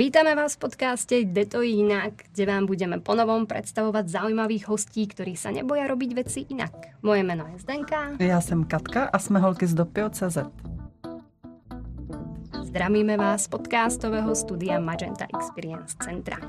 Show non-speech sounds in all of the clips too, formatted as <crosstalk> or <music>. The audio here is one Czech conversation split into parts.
Vítame vás v podcaste Jde to jinak, kde vám budeme ponovom predstavovať zaujímavých hostí, ktorí sa neboja robiť veci inak. Moje meno je Zdenka. Já jsem Katka a jsme holky z Dopio.cz. Zdravíme vás z podcastového studia Magenta Experience Centra.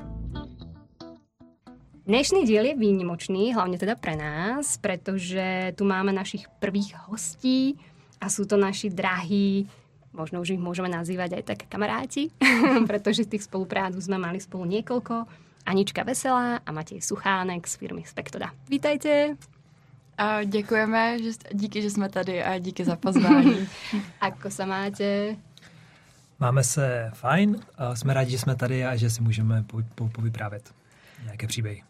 Dnešný diel je výnimočný, hlavne teda pre nás, pretože tu máme našich prvých hostí a sú to naši drahí možno už ich môžeme nazývať aj tak kamaráti, <laughs> pretože tých spoluprác sme mali spolu niekoľko. Anička Veselá a Matěj Suchánek z firmy Spektoda. Vítajte. A děkujeme, že, díky, že jsme tady a díky za pozvání. <laughs> Ako sa máte? Máme se fajn, a jsme rádi, že jsme tady a že si můžeme po, po, povyprávět nějaké příběhy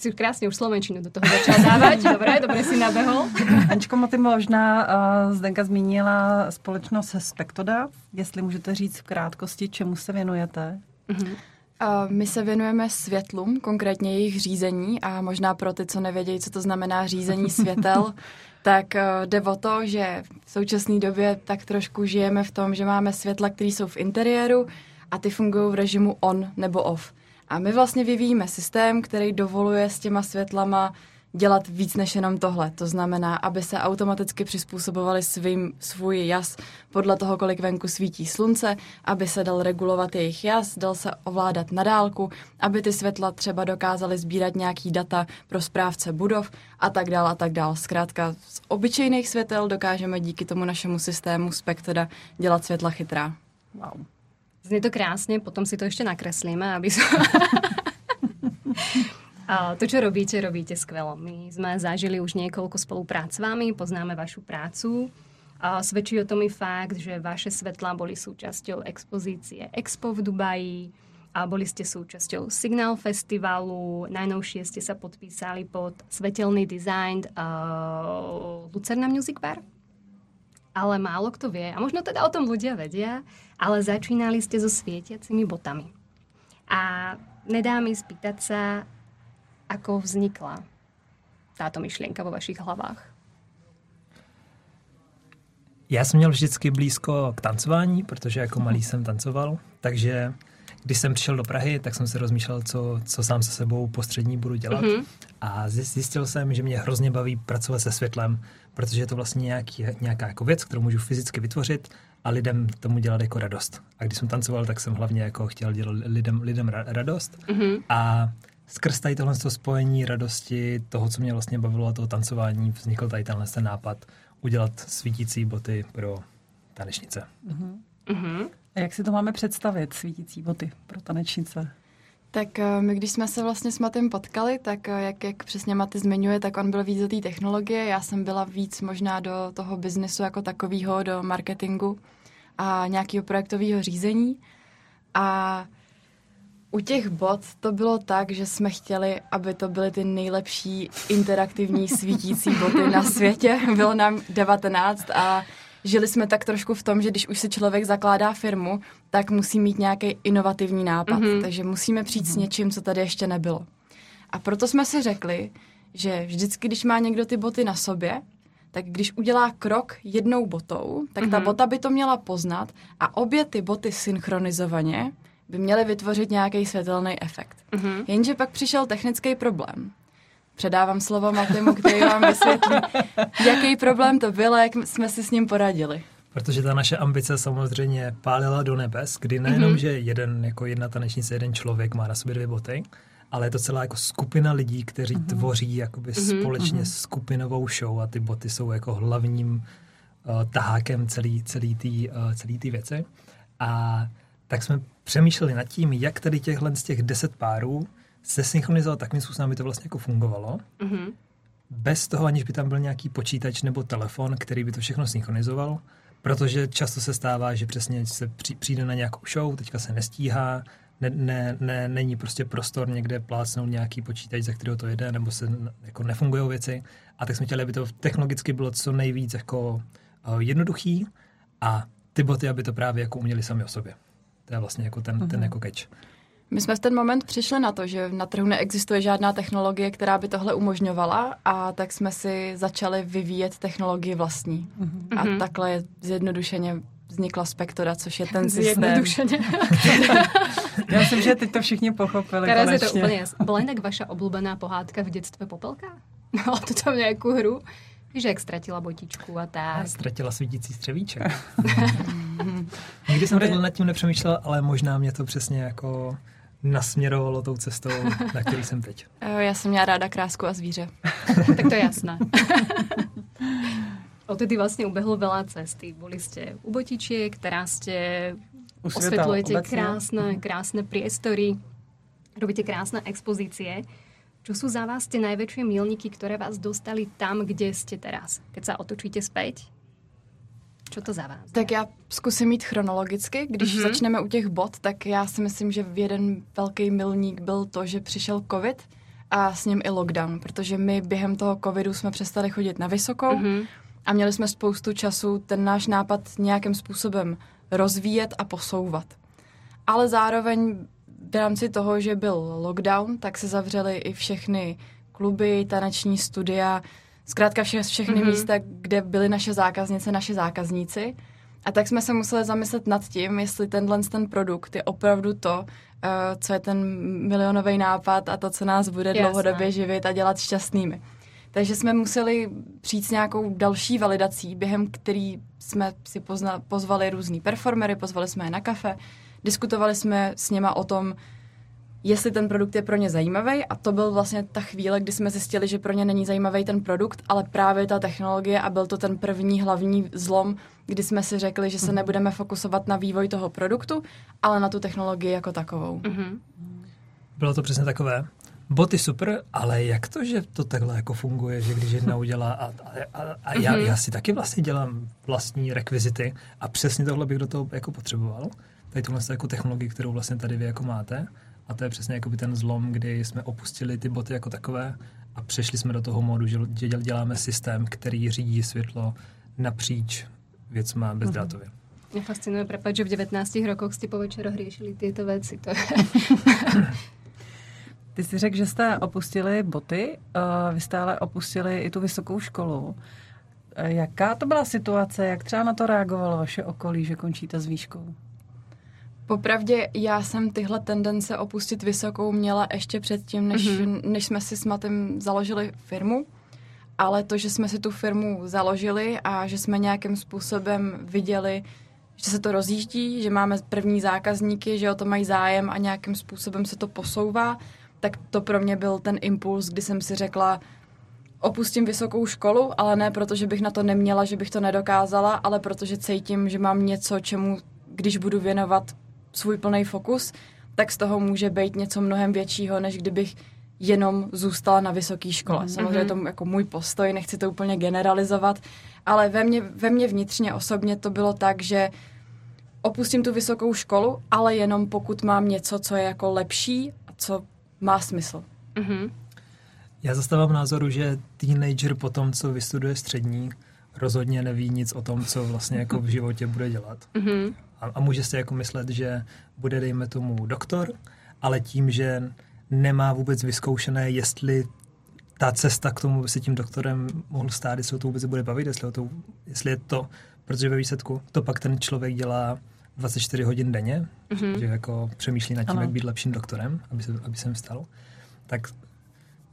si krásně už slovenčinu do toho začal dávat. <laughs> Dobré, dobře si nabehol. Ančko, ty možná uh, Zdenka zmínila společnost Spektoda. Jestli můžete říct v krátkosti, čemu se věnujete? Uh-huh. Uh, my se věnujeme světlům, konkrétně jejich řízení a možná pro ty, co nevědějí, co to znamená řízení <laughs> světel, tak uh, jde o to, že v současné době tak trošku žijeme v tom, že máme světla, které jsou v interiéru a ty fungují v režimu on nebo off. A my vlastně vyvíjíme systém, který dovoluje s těma světlama dělat víc než jenom tohle. To znamená, aby se automaticky přizpůsobovali svým, svůj jas podle toho, kolik venku svítí slunce, aby se dal regulovat jejich jas, dal se ovládat na dálku, aby ty světla třeba dokázaly sbírat nějaký data pro správce budov a tak dál a tak dál. Zkrátka z obyčejných světel dokážeme díky tomu našemu systému Spektra dělat světla chytrá. Wow. Znie to krásne, potom si to ešte nakreslíme, aby som... <laughs> A to, čo robíte, robíte skvelo. My sme zažili už niekoľko spoluprác s vami, poznáme vašu prácu. A svedčí o tom i fakt, že vaše svetlá boli súčasťou expozície Expo v Dubaji, a boli ste súčasťou Signal Festivalu, najnovšie ste sa podpísali pod svetelný design uh, Lucerna Music Bar ale málo kto vie, a možno teda o tom ľudia vedia, ale začínali ste so svietiacimi botami. A nedá mi spýtať sa, ako vznikla táto myšlienka vo vašich hlavách. Já jsem měl vždycky blízko k tancování, protože jako malý jsem tancoval, takže když jsem přišel do Prahy, tak jsem se rozmýšlel, co, co sám se sebou postřední budu dělat. Mm-hmm. A zjistil jsem, že mě hrozně baví pracovat se světlem, protože je to vlastně nějaký, nějaká jako věc, kterou můžu fyzicky vytvořit a lidem tomu dělat jako radost. A když jsem tancoval, tak jsem hlavně jako chtěl dělat lidem, lidem radost. Mm-hmm. A skrz tady tohle spojení radosti, toho, co mě vlastně bavilo a toho tancování, vznikl tady tenhle ten nápad udělat svítící boty pro tanečnice. Mm-hmm. Mm-hmm. A jak si to máme představit, svítící boty pro tanečnice? Tak eh, my, když jsme se vlastně s Matem potkali, tak eh, jak, jak přesně Maty zmiňuje, tak on byl víc do té technologie, já jsem byla víc možná do toho biznesu jako takového, do marketingu a nějakého projektového řízení. A u těch bot to bylo tak, že jsme chtěli, aby to byly ty nejlepší interaktivní svítící boty na světě. Bylo nám 19 a žili jsme tak trošku v tom, že když už si člověk zakládá firmu, tak musí mít nějaký inovativní nápad. Mm-hmm. Takže musíme přijít mm-hmm. s něčím, co tady ještě nebylo. A proto jsme si řekli, že vždycky, když má někdo ty boty na sobě, tak když udělá krok jednou botou, tak mm-hmm. ta mhm. bota by to měla poznat a obě ty boty synchronizovaně by měly vytvořit nějaký světelný efekt. Mm-hmm. Jenže pak přišel technický problém. Předávám slovo Matimu, který vám vysvětlí, jaký problém to byl a jak jsme si s ním poradili. Protože ta naše ambice samozřejmě pálila do nebes, kdy nejenom, mm-hmm. že jeden, jako jedna tanečnice, jeden člověk má na sobě dvě boty, ale je to celá jako skupina lidí, kteří mm-hmm. tvoří jakoby mm-hmm. společně mm-hmm. skupinovou show a ty boty jsou jako hlavním uh, tahákem celý, celý té uh, celý tý věci. A tak jsme přemýšleli nad tím, jak tady těchhle z těch deset párů se synchronizovat takovým způsobem, aby to vlastně jako fungovalo. Mm-hmm. Bez toho, aniž by tam byl nějaký počítač nebo telefon, který by to všechno synchronizoval. Protože často se stává, že přesně se přijde na nějakou show, teďka se nestíhá, ne, ne, ne, není prostě prostor někde plácnout nějaký počítač, za kterého to jede, nebo se jako nefungují věci. A tak jsme chtěli, aby to technologicky bylo co nejvíc jako uh, jednoduchý a ty boty, aby to právě jako uměli sami o sobě. To je vlastně jako ten, mm-hmm. ten mhm. jako catch. My jsme v ten moment přišli na to, že na trhu neexistuje žádná technologie, která by tohle umožňovala a tak jsme si začali vyvíjet technologii vlastní. Mm-hmm. A mhm. takhle zjednodušeně vznikla Spektoda, což je ten <laughs> systém. <laughs> Já myslím, že teď to všichni pochopili Teraz konečně. je to úplně jasné. Byla jinak vaša oblíbená pohádka v dětství Popelka? Měla <laughs> to tam nějakou hru? Víš, jak ztratila botičku a tak. Ztratila svítící střevíček. Nikdy jsem nad tím nepřemýšlel, ale možná mě to přesně jako nasměrovalo tou cestou, <laughs> na který jsem teď. Já jsem měla ráda krásku a zvíře. <laughs> tak to je jasné. Odtedy vlastně ubehlo veľa cesty. Boli ste u botičiek, teraz ste osvetľujete krásne, krásne priestory, robíte krásne expozície. Čo sú za vás tie najväčšie milníky, ktoré vás dostali tam, kde ste teraz? Keď sa otočíte späť, čo to za vás? Tak já zkusím mít chronologicky. Když mm-hmm. začneme u těch bod, tak já si myslím, že jeden velký milník byl to, že přišel covid a s ním i lockdown, protože my během toho covidu jsme přestali chodit na vysokou mm-hmm. a měli jsme spoustu času ten náš nápad nějakým způsobem rozvíjet a posouvat. Ale zároveň v rámci toho, že byl lockdown, tak se zavřely i všechny kluby, taneční studia, zkrátka vše, všechny mm-hmm. místa, kde byly naše zákaznice, naše zákazníci. A tak jsme se museli zamyslet nad tím, jestli tenhle ten produkt je opravdu to, uh, co je ten milionový nápad a to, co nás bude Jasné. dlouhodobě živit a dělat šťastnými. Takže jsme museli přijít s nějakou další validací, během který jsme si pozna, pozvali různý performery, pozvali jsme je na kafe, Diskutovali jsme s něma o tom, jestli ten produkt je pro ně zajímavý a to byl vlastně ta chvíle, kdy jsme zjistili, že pro ně není zajímavý ten produkt, ale právě ta technologie a byl to ten první hlavní zlom, kdy jsme si řekli, že se mhm. nebudeme fokusovat na vývoj toho produktu, ale na tu technologii jako takovou. Mm-hmm. Bylo to přesně takové. Boty super, ale jak to, že to takhle jako funguje, že když jedna udělá a, a, a, a já, mm-hmm. já si taky vlastně dělám vlastní rekvizity a přesně tohle bych do toho jako potřeboval tady tuhle jako technologii, kterou vlastně tady vy jako máte. A to je přesně jako by ten zlom, kdy jsme opustili ty boty jako takové a přešli jsme do toho módu, že děláme systém, který řídí světlo napříč věcma bezdrátově. Mm-hmm. Mě fascinuje, prepad, že v 19 rokoch jste po večeroch řešili tyto věci. To <laughs> Ty jsi řekl, že jste opustili boty, uh, vy jste ale opustili i tu vysokou školu. Jaká to byla situace, jak třeba na to reagovalo vaše okolí, že končíte s výškou? Popravdě já jsem tyhle tendence opustit vysokou měla ještě předtím, než, mm-hmm. než jsme si s Matem založili firmu. Ale to, že jsme si tu firmu založili a že jsme nějakým způsobem viděli, že se to rozjíždí, že máme první zákazníky, že o to mají zájem a nějakým způsobem se to posouvá, tak to pro mě byl ten impuls, kdy jsem si řekla, opustím vysokou školu, ale ne proto, že bych na to neměla, že bych to nedokázala, ale protože cítím, že mám něco, čemu, když budu věnovat svůj plný fokus, tak z toho může být něco mnohem většího, než kdybych jenom zůstala na vysoké škole. Mm-hmm. Samozřejmě to jako můj postoj, nechci to úplně generalizovat, ale ve mně, ve mně vnitřně osobně to bylo tak, že opustím tu vysokou školu, ale jenom pokud mám něco, co je jako lepší a co má smysl. Mm-hmm. Já zastávám názoru, že teenager po tom, co vystuduje střední, rozhodně neví nic o tom, co vlastně jako v životě bude dělat. Mm-hmm. A, a může si jako myslet, že bude, dejme tomu, doktor, ale tím, že nemá vůbec vyzkoušené, jestli ta cesta k tomu, aby se tím doktorem mohl stát, jestli to vůbec bude bavit, jestli, to, jestli je to, protože ve výsledku to pak ten člověk dělá 24 hodin denně, mm-hmm. že jako přemýšlí nad tím, ano. jak být lepším doktorem, aby se, aby se stal. Tak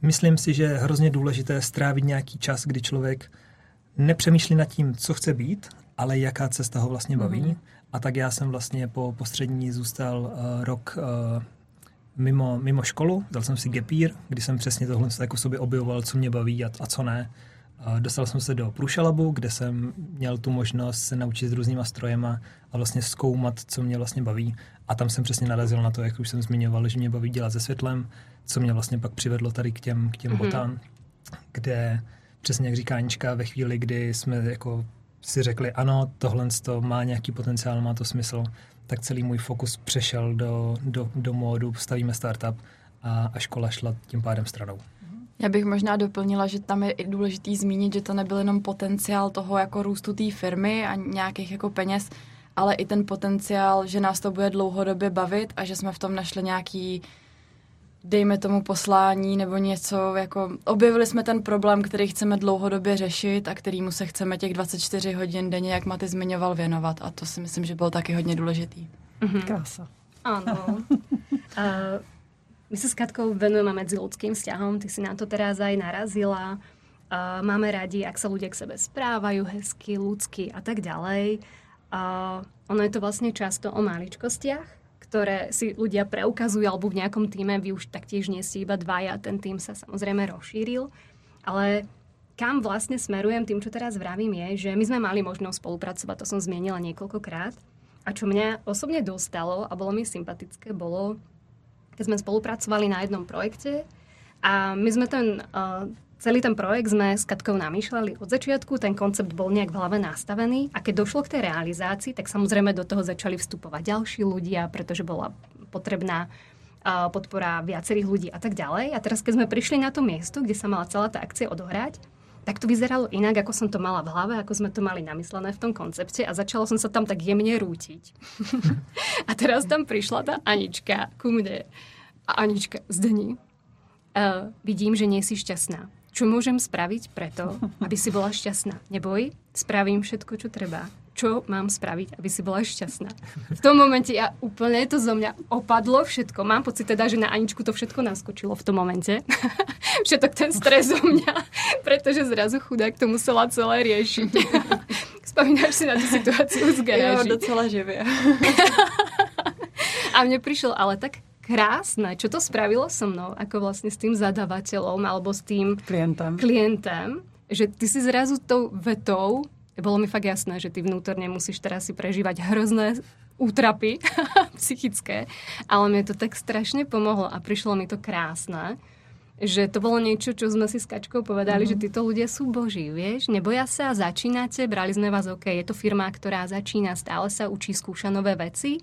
myslím si, že je hrozně důležité strávit nějaký čas, kdy člověk nepřemýšlí nad tím, co chce být, ale jaká cesta ho vlastně baví. Mm-hmm. A tak já jsem vlastně po postřední zůstal uh, rok uh, mimo, mimo školu, dal jsem si gepír, kdy jsem přesně tohle jako sobě objevoval, co mě baví a, a co ne. Uh, dostal jsem se do Průšalabu, kde jsem měl tu možnost se naučit s různýma strojema a vlastně zkoumat, co mě vlastně baví. A tam jsem přesně narazil na to, jak už jsem zmiňoval, že mě baví dělat se světlem, co mě vlastně pak přivedlo tady k těm, k těm mm-hmm. botám, kde přesně jak říká Anička, ve chvíli, kdy jsme jako si řekli, ano, tohle to má nějaký potenciál, má to smysl, tak celý můj fokus přešel do, do, do módu, stavíme startup a, a škola šla tím pádem stranou. Já bych možná doplnila, že tam je i důležitý zmínit, že to nebyl jenom potenciál toho jako růstu té firmy a nějakých jako peněz, ale i ten potenciál, že nás to bude dlouhodobě bavit a že jsme v tom našli nějaký dejme tomu poslání nebo něco, jako objevili jsme ten problém, který chceme dlouhodobě řešit a kterýmu se chceme těch 24 hodin denně, jak Maty zmiňoval, věnovat a to si myslím, že bylo taky hodně důležitý. Mm-hmm. Krása. Áno. uh, <laughs> my sa s Katkou venujeme medzi ľudským vzťahom, ty si na to teraz aj narazila. Uh, máme radi, ak sa ľudia k sebe správajú hezky, ľudsky a tak ďalej. Uh, ono je to vlastne často o maličkostiach, ktoré si ľudia preukazujú, alebo v nejakom týme vy už taktiež nie si iba dvaja, ten tým sa samozrejme rozšíril. Ale kam vlastne smerujem tým, čo teraz vravím, je, že my sme mali možnosť spolupracovať, to som zmienila niekoľkokrát. A čo mňa osobne dostalo a bolo mi sympatické, bolo, keď sme spolupracovali na jednom projekte a my sme ten uh, celý ten projekt sme s Katkou namýšľali od začiatku, ten koncept bol nejak v hlave nastavený a keď došlo k tej realizácii, tak samozrejme do toho začali vstupovať ďalší ľudia, pretože bola potrebná podpora viacerých ľudí a tak ďalej. A teraz, keď sme prišli na to miesto, kde sa mala celá tá akcia odohrať, tak to vyzeralo inak, ako som to mala v hlave, ako sme to mali namyslené v tom koncepte a začala som sa tam tak jemne rútiť. <laughs> a teraz tam prišla tá Anička ku mne. A Anička, Zdení, uh, vidím, že nie si šťastná. Čo môžem spraviť preto, aby si bola šťastná? Neboj, spravím všetko, čo treba. Čo mám spraviť, aby si bola šťastná? V tom momente ja úplne to zo mňa opadlo všetko. Mám pocit teda, že na Aničku to všetko naskočilo v tom momente. <laughs> Všetok ten stres zo mňa, pretože zrazu chudák to musela celé riešiť. <laughs> Spomínaš si na tú situáciu z garáži? Jo, docela živě. <laughs> A mne prišiel ale tak krásne, čo to spravilo so mnou, ako vlastne s tým zadavateľom alebo s tým klientem, klientem? Že ty si zrazu tou vetou, bolo mi fakt jasné, že ty vnútorne musíš teraz si prežívať hrozné útrapy <laughs> psychické, ale mi to tak strašne pomohlo a prišlo mi to krásne, že to bolo niečo, čo sme si s Kačkou povedali, mm-hmm. že títo ľudia sú boží, vieš, neboja sa, začínate, brali sme vás, OK, je to firma, ktorá začína, stále sa učí, skúša nové veci,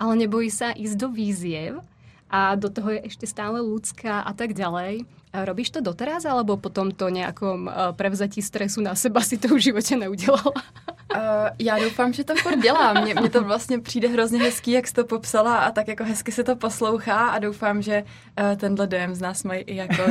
ale nebojí sa ísť do víziev a do toho je ešte stále ľudská a tak ďalej. Robíš to doteraz, alebo po tomto nějakom uh, prevzatí stresu na seba si to v životě neudělala? <laughs> Uh, já doufám, že to furt dělám. Mně, mně to vlastně přijde hrozně hezký, jak jsi to popsala a tak jako hezky se to poslouchá a doufám, že uh, tenhle dojem z nás mají i jako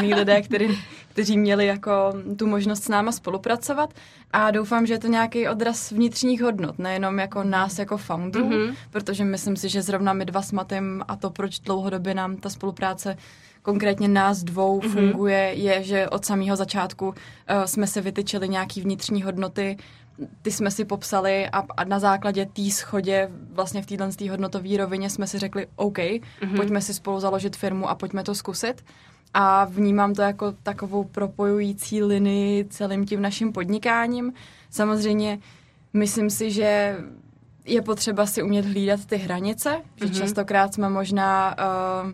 jiní lidé, který, kteří měli jako tu možnost s náma spolupracovat a doufám, že je to nějaký odraz vnitřních hodnot, nejenom jako nás jako founderů, mm-hmm. protože myslím si, že zrovna my dva s Matem a to, proč dlouhodobě nám ta spolupráce konkrétně nás dvou mm-hmm. funguje, je, že od samého začátku uh, jsme se vytyčili nějaký vnitřní hodnoty, ty jsme si popsali a, a na základě té schodě vlastně v téhle hodnotové rovině jsme si řekli OK, mm-hmm. pojďme si spolu založit firmu a pojďme to zkusit. A vnímám to jako takovou propojující linii celým tím naším podnikáním. Samozřejmě myslím si, že je potřeba si umět hlídat ty hranice, mm-hmm. že mhm. častokrát jsme možná uh,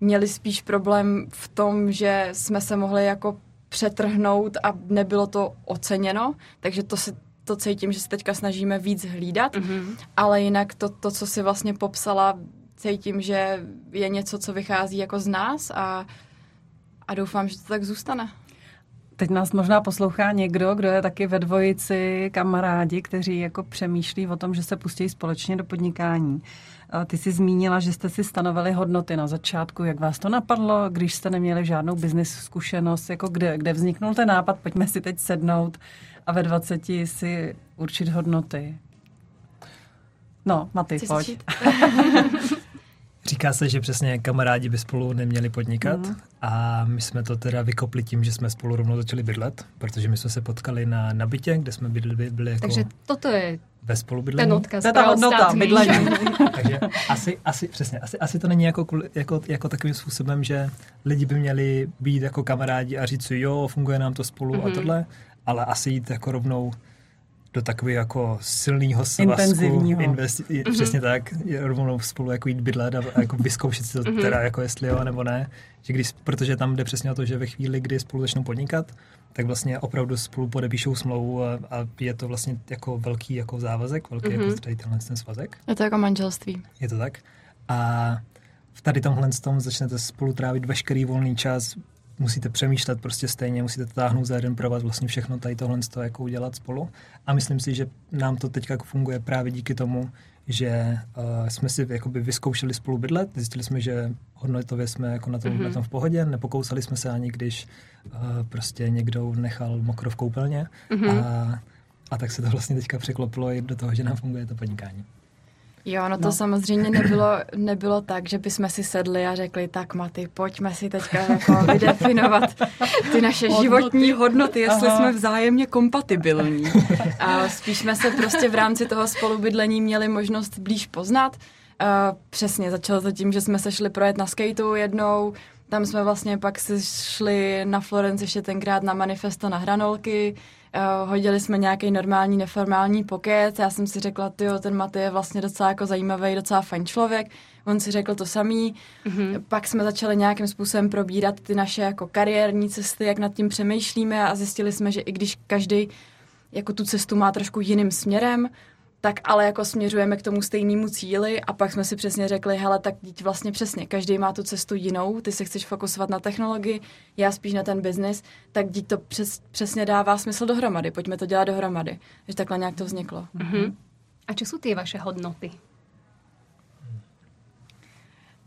měli spíš problém v tom, že jsme se mohli jako přetrhnout a nebylo to oceněno, takže to si to cítím, že se teďka snažíme víc hlídat, mm-hmm. ale jinak to, to, co si vlastně popsala, cítím, že je něco, co vychází jako z nás a, a doufám, že to tak zůstane. Teď nás možná poslouchá někdo, kdo je taky ve dvojici kamarádi, kteří jako přemýšlí o tom, že se pustí společně do podnikání. Ty jsi zmínila, že jste si stanovili hodnoty na začátku. Jak vás to napadlo, když jste neměli žádnou business zkušenost? Jako kde, kde vzniknul ten nápad? Pojďme si teď sednout a ve 20 si určit hodnoty. No, Maty, pojď. <laughs> Říká se, že přesně kamarádi by spolu neměli podnikat mm. a my jsme to teda vykopli tím, že jsme spolu rovnou začali bydlet, protože my jsme se potkali na, na bytě, kde jsme byli, byli jako... Takže toto je ve spolubydlení. Ten odkaz to je ta hodnota, bydlení. <laughs> Takže asi, asi, přesně, asi, asi to není jako, jako, jako takovým způsobem, že lidi by měli být jako kamarádi a říct si, jo, funguje nám to spolu mm-hmm. a mhm. tohle, ale asi jít jako rovnou do takového jako silného svazku. Intenzivního. Investi- mm-hmm. Přesně tak, rovnou spolu jako jít bydlet a, a jako vyzkoušet si to mm-hmm. teda, jako jestli jo nebo ne. Že když, protože tam jde přesně o to, že ve chvíli, kdy spolu začnou podnikat, tak vlastně opravdu spolu podepíšou smlouvu a, a je to vlastně jako velký jako závazek, velký mm-hmm. jako tady tenhle ten svazek. Je to jako manželství. Je to tak. A v tady tomhle tom začnete spolu trávit veškerý volný čas, musíte přemýšlet prostě stejně, musíte to táhnout za jeden provaz, vlastně všechno tady tohle jako udělat spolu. A myslím si, že nám to teď jako funguje právě díky tomu, že uh, jsme si jakoby vyzkoušeli spolu bydlet, zjistili jsme, že hodnotově jsme jako na tom, mm-hmm. na tom v pohodě, nepokousali jsme se ani, když uh, prostě někdo nechal mokro v koupelně mm-hmm. a, a tak se to vlastně teďka překlopilo i do toho, že nám funguje to podnikání. Jo, no to no. samozřejmě nebylo, nebylo tak, že bychom si sedli a řekli, tak Maty, pojďme si teďka jako <laughs> vydefinovat ty naše hodnoty. životní hodnoty, jestli Aha. jsme vzájemně kompatibilní. A spíš jsme se prostě v rámci toho spolubydlení měli možnost blíž poznat. A přesně, začalo to tím, že jsme se šli projet na skateu jednou, tam jsme vlastně pak si šli na Florence ještě tenkrát na manifesto na hranolky, Uh, hodili jsme nějaký normální, neformální pokec. Já jsem si řekla, ty ten Maty je vlastně docela jako zajímavý, docela fajn člověk. On si řekl to samý. Mm-hmm. Pak jsme začali nějakým způsobem probírat ty naše jako kariérní cesty, jak nad tím přemýšlíme a zjistili jsme, že i když každý jako tu cestu má trošku jiným směrem, tak ale jako směřujeme k tomu stejnému cíli a pak jsme si přesně řekli, hele, tak teď vlastně přesně, každý má tu cestu jinou, ty se chceš fokusovat na technologii, já spíš na ten biznis, tak teď to přes, přesně dává smysl dohromady, pojďme to dělat dohromady. Takže takhle nějak to vzniklo. Mm-hmm. A co jsou ty vaše hodnoty?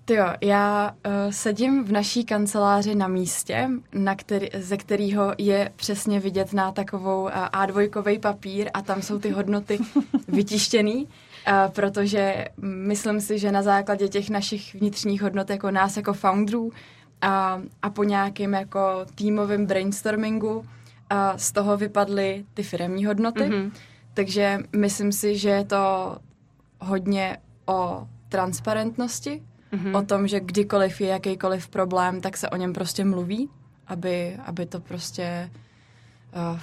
Jo, já uh, sedím v naší kanceláři na místě, na který, ze kterého je přesně vidět na takovou uh, A2 papír a tam jsou ty hodnoty <laughs> vytištěný, uh, protože myslím si, že na základě těch našich vnitřních hodnot jako nás jako founderů a, a po nějakém jako týmovém brainstormingu uh, z toho vypadly ty firemní hodnoty. Mm-hmm. Takže myslím si, že je to hodně o transparentnosti, mm-hmm. o tom, že kdykoliv je jakýkoliv problém, tak se o něm prostě mluví, aby, aby to prostě... Uh...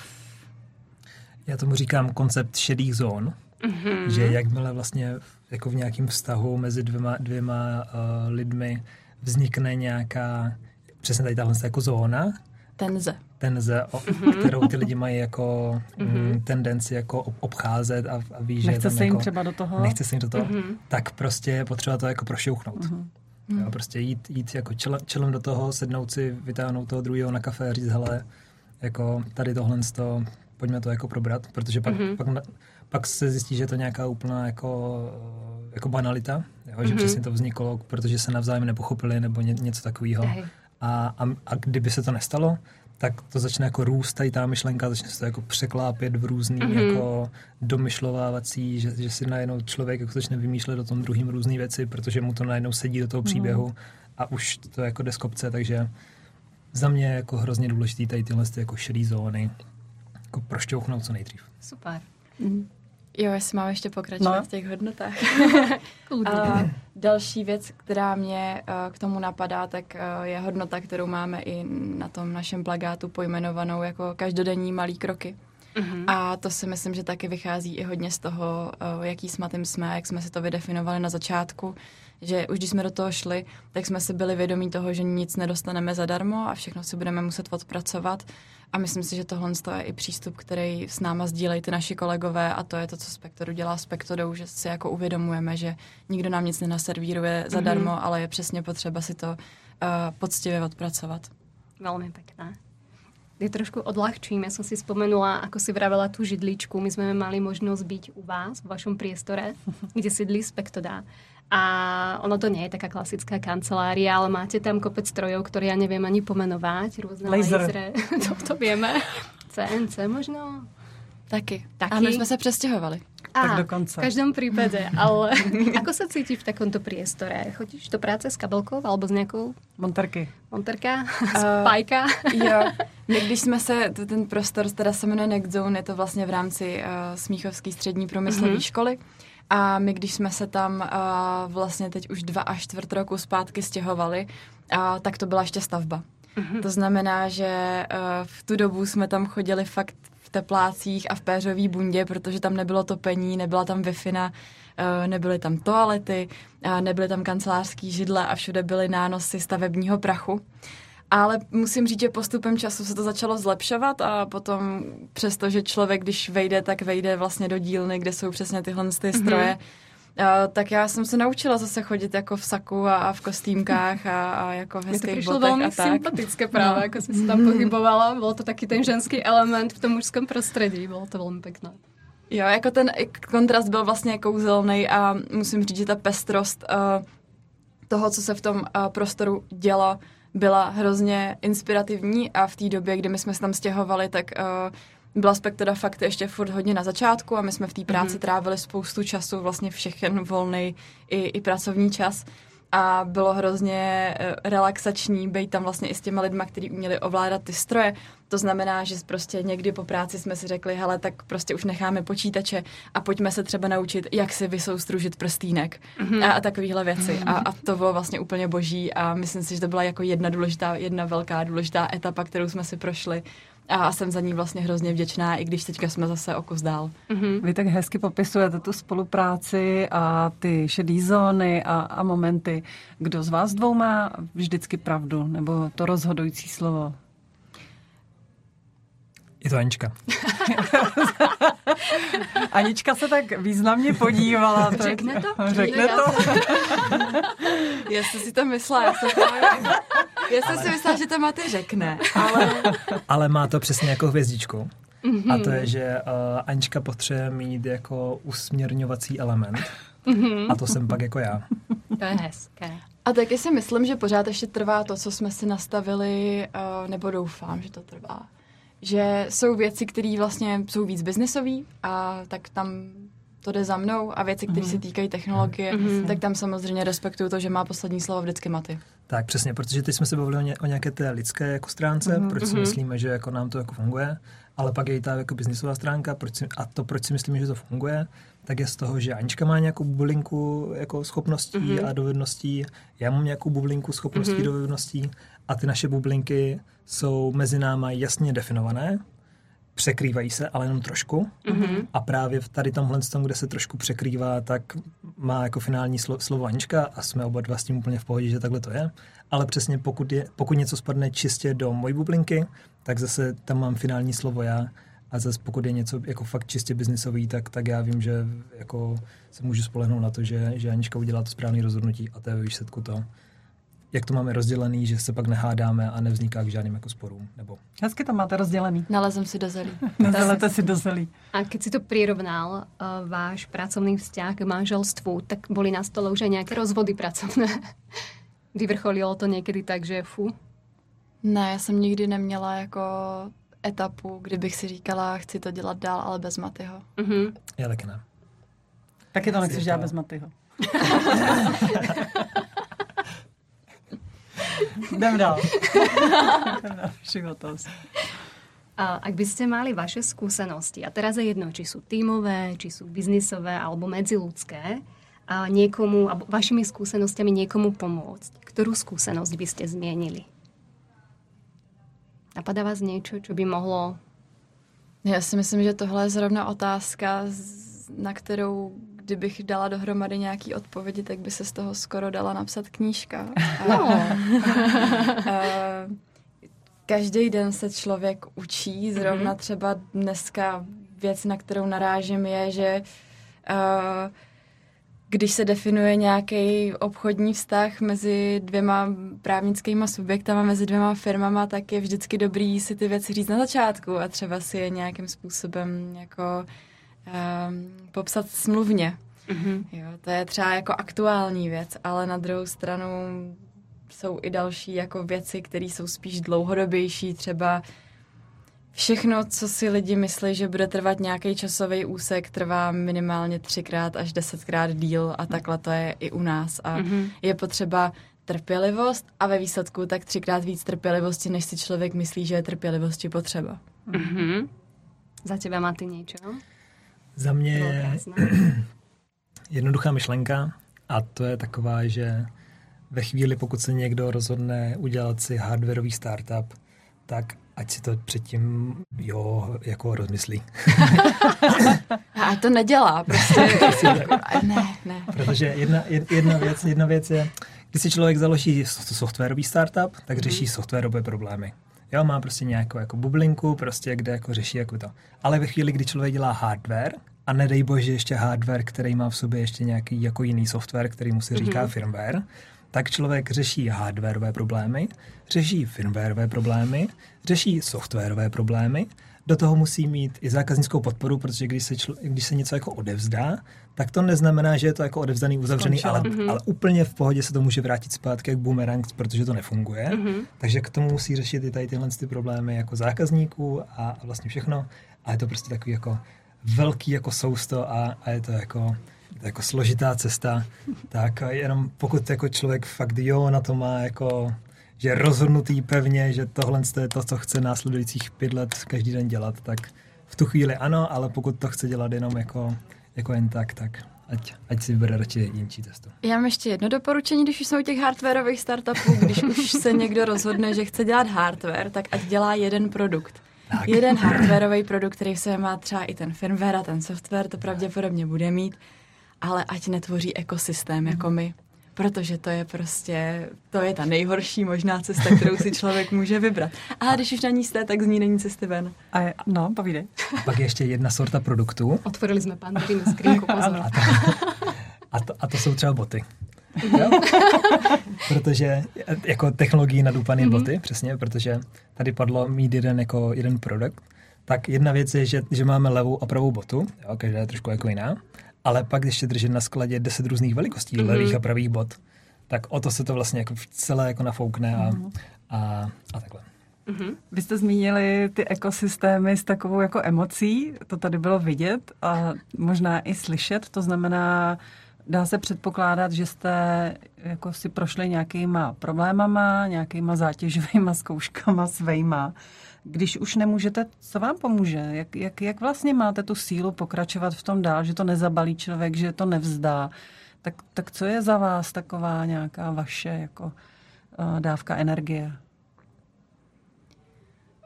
Já tomu říkám koncept šedých zón, mm-hmm. že jakmile vlastně jako v nějakém vztahu mezi dvěma, dvěma uh, lidmi vznikne nějaká, přesně tady tahle jako zóna, tenze. Tenze, o, mm-hmm. kterou ty lidi mají jako mm-hmm. tendenci jako obcházet a, a ví, že nechce se jim jako, třeba do toho. Nechce se jim do toho. Mm-hmm. Tak prostě je potřeba to jako prošouchnout. Mm-hmm. Jo, prostě jít, jít jako čelem do toho, sednout si, vytáhnout toho druhého na kafe a říct, hele, jako tady tohle to, pojďme to jako probrat, protože pak, mm-hmm. pak, pak se zjistí, že je to nějaká úplná jako, jako banalita, jo, že mm-hmm. přesně to vzniklo, protože se navzájem nepochopili nebo ně, něco takového. A, a, a kdyby se to nestalo, tak to začne jako růst tady ta myšlenka, začne se to jako překlápět v různý mm-hmm. jako domyšlovávací, že, že si najednou člověk jako začne vymýšlet o tom druhým různé věci, protože mu to najednou sedí do toho příběhu mm. a už to jako jde z kopce, takže za mě je jako hrozně důležitý tady tyhle ty jako šedý zóny jako prošťouchnout co nejdřív. Super. Mm. Jo, jestli máme ještě pokračovat no. v těch hodnotách. <laughs> a další věc, která mě uh, k tomu napadá, tak uh, je hodnota, kterou máme i na tom našem plagátu pojmenovanou jako každodenní malý kroky. Uh-huh. A to si myslím, že taky vychází i hodně z toho, uh, jaký s Matým jsme, jak jsme si to vydefinovali na začátku, že už když jsme do toho šli, tak jsme si byli vědomí toho, že nic nedostaneme zadarmo a všechno si budeme muset odpracovat a myslím si, že tohle je i přístup, který s náma sdílejí ty naši kolegové a to je to, co Spektoru dělá Spektodou, že si jako uvědomujeme, že nikdo nám nic nenaservíruje zadarmo, mm-hmm. ale je přesně potřeba si to uh, poctivě odpracovat. Velmi pěkné. Je trošku odľahčím. Ja som si spomenula, ako si vravela tú židličku. My sme mali možnosť byť u vás, v vašom priestore, <laughs> kde sídli Spektodá. A ono to nie je taká klasická kancelária, ale máte tam kopec strojov, ktoré ja neviem ani pomenovať. Rôzne Laser. lasery. <laughs> to, to vieme. CNC možno? Taky. Taky. A my jsme se přestěhovali. A, tak dokonce. V každom prípade, ale <laughs> ako sa cíti v takomto priestore? Chodíš do práce s kabelkou alebo s nějakou? Monterky. Monterka? <laughs> Spajka? Uh, jo. My, když jsme se, ten prostor teda se jmenuje Next Zone, je to vlastně v rámci uh, Smíchovské střední průmyslové mm-hmm. školy. A my, když jsme se tam uh, vlastně teď už dva až čtvrt roku zpátky stěhovali, uh, tak to byla ještě stavba. Mm-hmm. To znamená, že uh, v tu dobu jsme tam chodili fakt v teplácích a v péřový bundě, protože tam nebylo topení, nebyla tam wi nebyly tam toalety, nebyly tam kancelářský židle a všude byly nánosy stavebního prachu. Ale musím říct, že postupem času se to začalo zlepšovat a potom přesto, že člověk, když vejde, tak vejde vlastně do dílny, kde jsou přesně tyhle ty mhm. stroje, mm-hmm. Uh, tak já jsem se naučila zase chodit jako v saku a, a v kostýmkách a, a jako v hezkých botech to velmi a tak. sympatické právě, no. jako jsem se tam <laughs> pohybovala. Bylo to taky ten ženský element v tom mužském prostředí. Bylo to velmi pěkné. Jo, jako ten kontrast byl vlastně kouzelný a musím říct, že ta pestrost uh, toho, co se v tom uh, prostoru dělo, byla hrozně inspirativní a v té době, kdy my jsme se tam stěhovali, tak uh, byla Spektoda fakt ještě furt hodně na začátku a my jsme v té práci mm-hmm. trávili spoustu času, vlastně všechen volný i, i pracovní čas a bylo hrozně eh, relaxační být tam vlastně i s těma lidma, kteří uměli ovládat ty stroje. To znamená, že prostě někdy po práci jsme si řekli, hele, tak prostě už necháme počítače a pojďme se třeba naučit, jak si vysoustružit prstínek mm-hmm. a, a takovéhle věci. Mm-hmm. A, a to bylo vlastně úplně boží a myslím si, že to byla jako jedna důležitá, jedna velká důležitá etapa, kterou jsme si prošli a jsem za ní vlastně hrozně vděčná, i když teďka jsme zase o kus dál. Mm-hmm. Vy tak hezky popisujete tu spolupráci a ty šedý zóny a, a momenty. Kdo z vás dvou má vždycky pravdu, nebo to rozhodující slovo? Je to Anička. <laughs> Anička se tak významně podívala. <laughs> Řekne to? Řekne to? <laughs> Jestli si to myslela, já jsem, já jsem si myslela, že to Maty řekne. Ale... <laughs> ale má to přesně jako hvězdičku. Mm-hmm. A to je, že uh, Anička potřebuje mít jako usměrňovací element. Mm-hmm. A to jsem pak jako já. To je hezké. A taky si myslím, že pořád ještě trvá to, co jsme si nastavili, uh, nebo doufám, že to trvá že jsou věci, které vlastně jsou víc biznisové a tak tam to jde za mnou a věci, které mm-hmm. se týkají technologie, mm-hmm. tak tam samozřejmě respektuju to, že má poslední slovo vždycky Maty. Tak přesně, protože teď jsme se bavili o, ně, o nějaké té lidské jako stránce, mm-hmm. proč si mm-hmm. myslíme, že jako nám to jako funguje, ale pak je i ta jako biznisová stránka proč si, a to, proč si myslíme, že to funguje, tak je z toho, že Anička má nějakou bublinku jako schopností mm-hmm. a dovedností, já mám nějakou bublinku schopností mm-hmm. dovedností a ty naše bublinky jsou mezi náma jasně definované, překrývají se, ale jenom trošku. Mm-hmm. A právě v tady tomhle tom, kde se trošku překrývá, tak má jako finální slo- slovo Anička a jsme oba dva s tím úplně v pohodě, že takhle to je. Ale přesně pokud, je, pokud něco spadne čistě do mojí bublinky, tak zase tam mám finální slovo já. A zase pokud je něco jako fakt čistě biznisový, tak, tak já vím, že jako se můžu spolehnout na to, že, že Anička udělá to správné rozhodnutí a to je výsledku to jak to máme rozdělený, že se pak nehádáme a nevzniká k žádným jako sporům. Nebo... Hezky to máte rozdělený. Nalezem si do zelí. <laughs> Nalezete si do zelí. A keď si to prirovnal, uh, váš pracovný vzťah k manželstvu, tak boli na stole už aj nejaké rozvody pracovné. <laughs> Vyvrcholilo to někdy tak, že fu? Ne, já jsem nikdy neměla jako etapu, kdybych si říkala, chci to dělat dál, ale bez Matyho. Mm-hmm. Já taky ne. Taky to nechceš dělat bez Matyho. <laughs> Jdem dál. Jdem dál. Životost. Ak by ste mali vaše skúsenosti, a teraz je jedno, či sú tímové, či sú biznisové alebo medziludské, a niekomu, a vašimi skúsenostiami niekomu pomôcť, ktorú skúsenosť by ste zmienili? Napadá vás niečo, čo by mohlo... Já si myslím, že tohle je zrovna otázka, na kterou kdybych dala dohromady nějaký odpovědi, tak by se z toho skoro dala napsat knížka. <laughs> No. <laughs> každý den se člověk učí, zrovna mhm. třeba dneska věc, na kterou narážím, je, že uh, když se definuje nějaký obchodní vztah mezi dvěma právnickými subjektama, mezi dvěma firmama, tak je vždycky dobrý si ty věci říct na začátku a třeba si je nějakým způsobem jako um, popsat smluvně. Mm-hmm. Jo, to je třeba jako aktuální věc, ale na druhou stranu jsou i další jako věci, které jsou spíš dlouhodobější, třeba Všechno, co si lidi myslí, že bude trvat nějaký časový úsek, trvá minimálně třikrát až desetkrát díl a takhle to je i u nás. A mm-hmm. je potřeba trpělivost a ve výsledku tak třikrát víc trpělivosti, než si člověk myslí, že je trpělivosti potřeba. Mm-hmm. Za tebe má ty něco? Za mě je <clears throat> jednoduchá myšlenka a to je taková, že ve chvíli, pokud se někdo rozhodne udělat si hardwareový startup, tak ať si to předtím, jo, jako rozmyslí. <laughs> a to nedělá, prostě. <laughs> ne, ne. Protože jedna, jedna, věc, jedna věc je, když si člověk založí softwarový startup, tak řeší mm. softwarové problémy. Jo, má prostě nějakou jako bublinku, prostě kde jako řeší jako to. Ale ve chvíli, kdy člověk dělá hardware, a nedej bože ještě hardware, který má v sobě ještě nějaký jako jiný software, který mu se říká mm-hmm. firmware, tak člověk řeší hardwareové problémy, řeší firmwareové problémy, řeší softwarové problémy do toho musí mít i zákaznickou podporu, protože když se, člo, když se něco jako odevzdá, tak to neznamená, že je to jako odevzdaný, uzavřený, ale, mm-hmm. ale úplně v pohodě se to může vrátit zpátky jak boomerang, protože to nefunguje. Mm-hmm. Takže k tomu musí řešit i tady tyhle ty problémy jako zákazníků a, a vlastně všechno. A je to prostě takový jako velký jako sousto a, a je to jako jako složitá cesta, tak jenom pokud jako člověk fakt jo na to má jako že rozhodnutý pevně, že tohle je to, co chce následujících pět let každý den dělat, tak v tu chvíli ano, ale pokud to chce dělat jenom jako, jako jen tak, tak ať, ať si vybere radši jinčí cestu. Já mám ještě jedno doporučení, když už jsou těch hardwareových startupů, když už se někdo rozhodne, že chce dělat hardware, tak ať dělá jeden produkt. Tak. Jeden <laughs> hardwareový produkt, který se má třeba i ten firmware a ten software, to pravděpodobně bude mít, ale ať netvoří ekosystém jako my protože to je prostě, to je ta nejhorší možná cesta, kterou si člověk může vybrat. A když už na ní jste, tak z ní není cesty ven. A je, no, povídej. A pak je ještě jedna sorta produktů. Otvorili jsme pandořinu skrínku, <laughs> pozor. A to, a, to, a to jsou třeba boty. Jo? <laughs> protože jako technologií nadúpaný mm-hmm. boty, přesně, protože tady padlo mít jeden jako jeden produkt, tak jedna věc je, že, že máme levou a pravou botu, jo, každá je trošku jako jiná, ale pak ještě držet na skladě deset různých velikostí mm-hmm. levých a pravých bot, tak o to se to vlastně jako celé jako nafoukne a, mm-hmm. a, a takhle. Mm-hmm. Vy jste zmínili ty ekosystémy s takovou jako emocí, to tady bylo vidět a možná i slyšet, to znamená, dá se předpokládat, že jste jako si prošli nějakýma problémama, nějakýma zátěžovými <laughs> zkouškama svejma když už nemůžete, co vám pomůže? Jak, jak, jak vlastně máte tu sílu pokračovat v tom dál, že to nezabalí člověk, že to nevzdá? Tak, tak co je za vás taková nějaká vaše jako uh, dávka energie?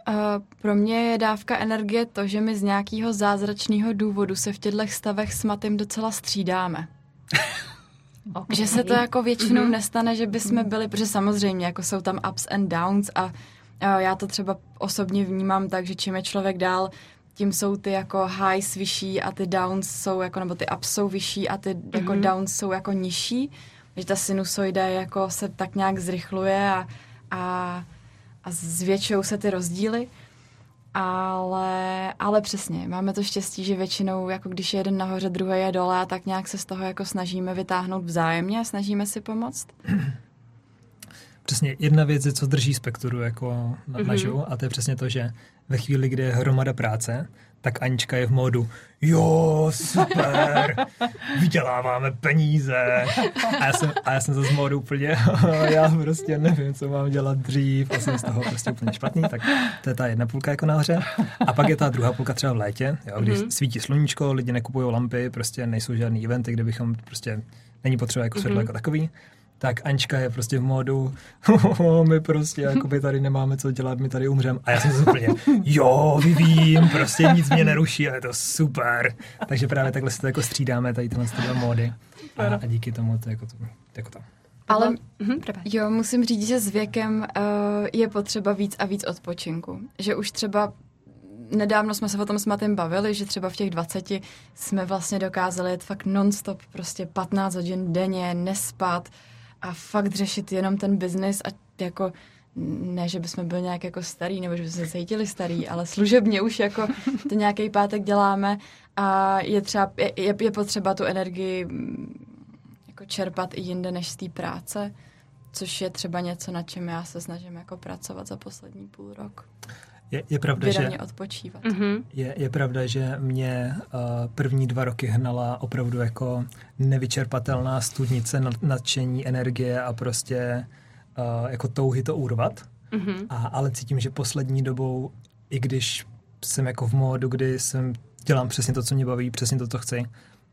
Uh, pro mě je dávka energie to, že my z nějakého zázračného důvodu se v těchto stavech s Matým docela střídáme. <laughs> okay. Že se to jako většinou mm-hmm. nestane, že by jsme byli, protože samozřejmě jako jsou tam ups and downs a já to třeba osobně vnímám tak, že čím je člověk dál, tím jsou ty jako highs vyšší a ty downs jsou jako, nebo ty ups jsou vyšší a ty mm-hmm. jako mhm. downs jsou jako nižší. Že ta sinusoida jako se tak nějak zrychluje a, a, a zvětšují se ty rozdíly. Ale, ale přesně, máme to štěstí, že většinou, jako když je jeden nahoře, druhý je dole a tak nějak se z toho jako snažíme vytáhnout vzájemně a snažíme si pomoct. <clears throat> Přesně jedna věc je, co drží spektru jako na, mm-hmm. na živu, a to je přesně to, že ve chvíli, kdy je hromada práce, tak Anička je v módu jo, super, vyděláváme peníze. A já jsem, a já jsem zase z módu úplně, <laughs> já prostě nevím, co mám dělat dřív, a jsem z toho prostě úplně špatný, tak to je ta jedna půlka jako nahoře. A pak je ta druhá půlka třeba v létě, jo, když mm-hmm. svítí sluníčko, lidi nekupují lampy, prostě nejsou žádný eventy, kde bychom prostě není potřeba jako světlo mm-hmm. jako takový tak Ančka je prostě v módu, <laughs> my prostě jakoby tady nemáme co dělat, my tady umřem. A já jsem se úplně, jo, vyvím, prostě nic mě neruší a je to super. Takže právě takhle se to jako střídáme, tady tyhle ty módy. A, a, díky tomu to jako to. Jako to. Ale mhm, jo, musím říct, že s věkem uh, je potřeba víc a víc odpočinku. Že už třeba nedávno jsme se o tom s Matem bavili, že třeba v těch 20 jsme vlastně dokázali jet fakt non-stop, prostě 15 hodin denně, nespat, a fakt řešit jenom ten biznis a jako ne, že bychom byli nějak jako starý, nebo že bychom se cítili starý, ale služebně už jako <laughs> to nějaký pátek děláme a je třeba, je, je potřeba tu energii mm, jako čerpat i jinde než z té práce, což je třeba něco, na čem já se snažím jako pracovat za poslední půl rok. Je, je pravda, že odpočívat. Mm-hmm. Je, je pravda, že mě uh, první dva roky hnala opravdu jako nevyčerpatelná studnice nadšení, energie a prostě uh, jako touhy to urvat. Mm-hmm. A, ale cítím, že poslední dobou, i když jsem jako v módu, kdy jsem dělám přesně to, co mě baví, přesně to, co chci,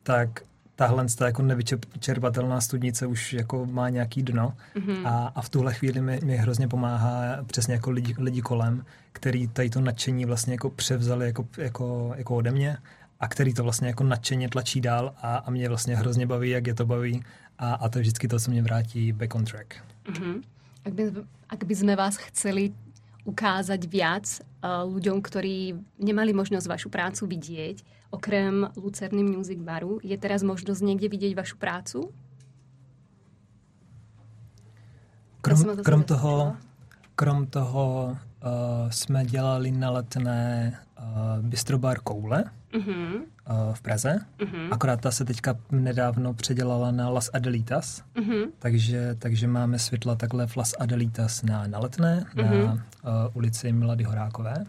tak tahle ta jako nevyčerpatelná studnice už jako má nějaký dno mm-hmm. a, a v tuhle chvíli mi, mi hrozně pomáhá přesně jako lidi, lidi kolem, který tady to nadšení vlastně jako převzali jako, jako, jako ode mě a který to vlastně jako nadšeně tlačí dál a, a mě vlastně hrozně baví, jak je to baví a, a to je vždycky to, co mě vrátí back on track. Mm-hmm. Ak, by, ak by sme vás chceli ukázať viac ľuďom, ktorí nemali možnosť vašu prácu vidieť, okrem Lucerny Music Baru, je teraz možnosť niekde vidieť vašu prácu? Krom, krom toho, krom toho uh, jsme dělali na letné uh, Bistrobar Koule uh-huh. Uh, v Praze. Uh-huh. Akorát ta se teďka nedávno předělala na Las Adelitas, uh-huh. takže, takže máme světla takhle v Las Adelitas na, na Letné, uh-huh. na uh, ulici Milady Horákové.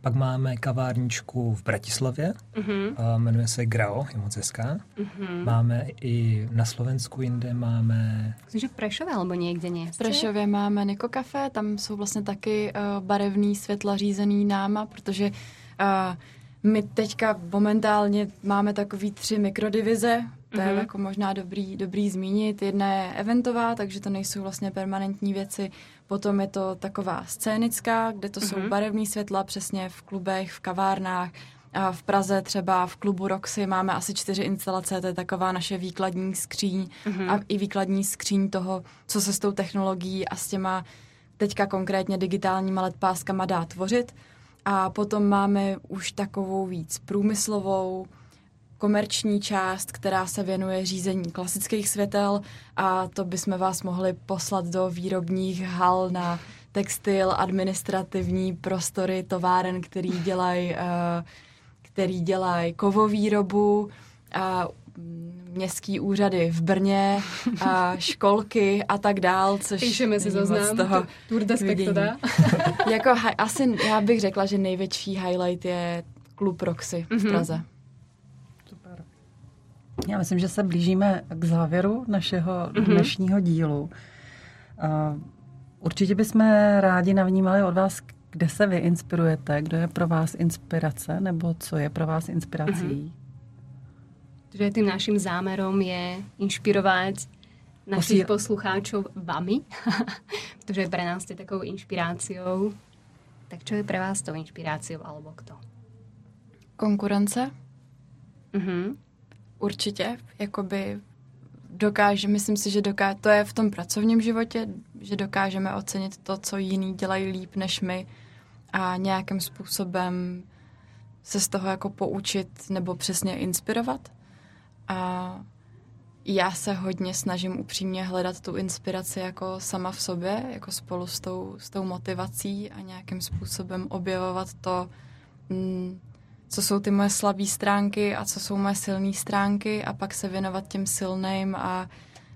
Pak máme kavárničku v Bratislavě, uh-huh. uh, jmenuje se Grao, je moc hezká. Uh-huh. Máme i na Slovensku jinde, máme... Myslím, že v Prešově alebo někde nie. V Prešově máme Niko Café, tam jsou vlastně taky uh, barevný světla řízený náma, protože uh, my teďka momentálně máme takový tři mikrodivize, to mm-hmm. je jako možná dobrý, dobrý zmínit. Jedna je eventová, takže to nejsou vlastně permanentní věci. Potom je to taková scénická, kde to mm-hmm. jsou mhm. barevné světla přesně v klubech, v kavárnách. A v Praze třeba v klubu Roxy máme asi čtyři instalace, to je taková naše výkladní skříň mm-hmm. a i výkladní skříň toho, co se s tou technologií a s těma teďka konkrétně digitálníma letpáskama dá tvořit. A potom máme už takovou víc průmyslovou, komerční část, která se věnuje řízení klasických světel a to bychom vás mohli poslat do výrobních hal na textil, administrativní prostory továren, který dělají uh, který dělají kovovýrobu. A městský úřady v Brně a <laughs> školky a tak dál, což Píšeme si zoznam, toho Tour de Spectoda. <laughs> jako, asi já bych řekla, že největší highlight je klub Roxy v mhm. Praze. Super. Já myslím, že se blížíme k závěru našeho mm-hmm. dnešního dílu. Uh, určitě bychom rádi navnímali od vás, kde se vy inspirujete, kdo je pro vás inspirace, nebo co je pro vás inspirací. Mm-hmm že tým naším zámerom je inšpirovať našich Posíl... poslucháčov vami, <laughs> protože pre nás ste takou inšpiráciou. Tak čo je pre vás tou inšpiráciou alebo kto? Konkurence. Mhm. Určitě, jakoby dokáže, myslím si, že dokáže, to je v tom pracovním životě, že dokážeme ocenit to, co jiní dělají líp než my a nějakým způsobem se z toho jako poučit nebo přesně inspirovat. A já se hodně snažím upřímně hledat tu inspiraci jako sama v sobě, jako spolu s tou, s tou motivací a nějakým způsobem objevovat to, mm, co jsou ty moje slabé stránky a co jsou moje silné stránky a pak se věnovat těm silným a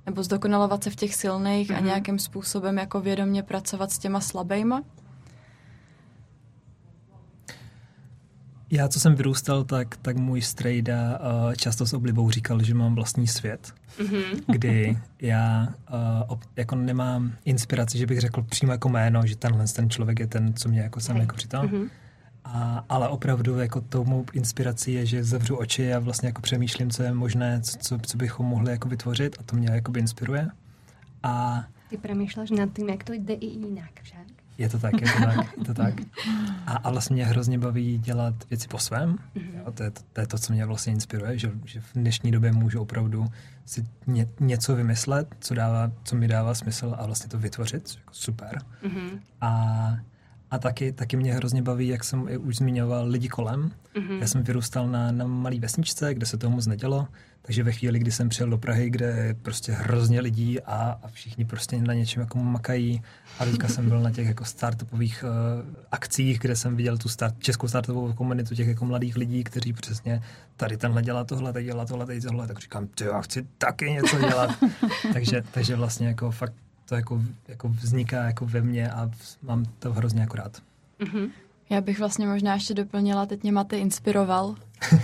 nebo zdokonalovat se v těch silných mm-hmm. a mhm. nějakým způsobem jako vědomě pracovat s těma slabejma. Já, co jsem vyrůstal, tak, tak můj strejda uh, často s oblibou říkal, že mám vlastní svět, mm-hmm. kdy já uh, jako nemám inspiraci, že bych řekl přímo jako jméno, že tenhle ten člověk je ten, co mě jako jsem jako přitom. Mm-hmm. A, ale opravdu jako tou mou inspirací je, že zavřu oči a vlastně jako přemýšlím, co je možné, co, co, co bychom mohli jako vytvořit a to mě jako inspiruje. A ty přemýšlíš nad tím, jak to jde i jinak však. Je to tak, je to tak, je to tak. A, a vlastně mě hrozně baví dělat věci po svém. Mm-hmm. Jo, to, je to, to je to, co mě vlastně inspiruje, že, že v dnešní době můžu opravdu si ně, něco vymyslet, co, dává, co mi dává smysl a vlastně to vytvořit, jako super. Mm-hmm. A a taky, taky mě hrozně baví, jak jsem už zmiňoval, lidi kolem. Mm-hmm. Já jsem vyrůstal na, na malé vesničce, kde se toho moc nedělo, takže ve chvíli, kdy jsem přijel do Prahy, kde je prostě hrozně lidí a, a všichni prostě na něčem jako makají a teďka jsem byl na těch jako startupových uh, akcích, kde jsem viděl tu start, českou startupovou komunitu těch jako mladých lidí, kteří přesně tady tenhle dělá tohle, tady dělá tohle, tady tohle, tak říkám, ty já chci taky něco dělat. <laughs> takže, takže vlastně jako fakt to jako, jako vzniká jako ve mně a mám to hrozně jako rád. Mm-hmm. Já bych vlastně možná ještě doplnila, teď mě Maty inspiroval,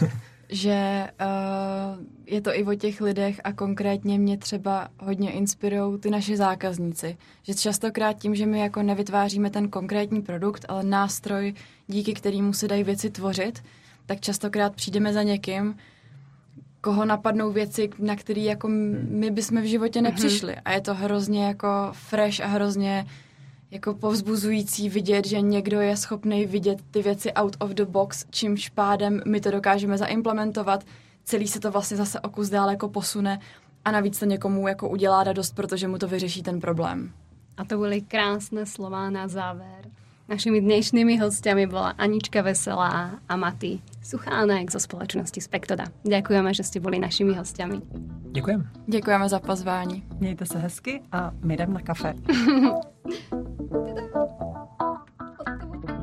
<laughs> že uh, je to i o těch lidech a konkrétně mě třeba hodně inspirují ty naši zákazníci. Že častokrát tím, že my jako nevytváříme ten konkrétní produkt, ale nástroj, díky kterému se dají věci tvořit, tak častokrát přijdeme za někým, koho napadnou věci, na které jako my bychom v životě mhm. nepřišli. Mm-hmm. A je to hrozně jako fresh a hrozně jako povzbuzující vidět, že někdo je schopný vidět ty věci out of the box, čímž pádem my to dokážeme zaimplementovat, celý se to vlastně zase o kus dál jako posune a navíc to někomu jako udělá radost, protože mu to vyřeší ten problém. A to byly krásné slova na záver. Našimi dnešnými hostiami bola Anička Veselá a Maty Suchánek zo společnosti Spektoda. Ďakujeme, že ste boli našimi hostiami. Ďakujem. Ďakujeme za pozvání. Mějte se hezky a my jdem na kafe. <laughs>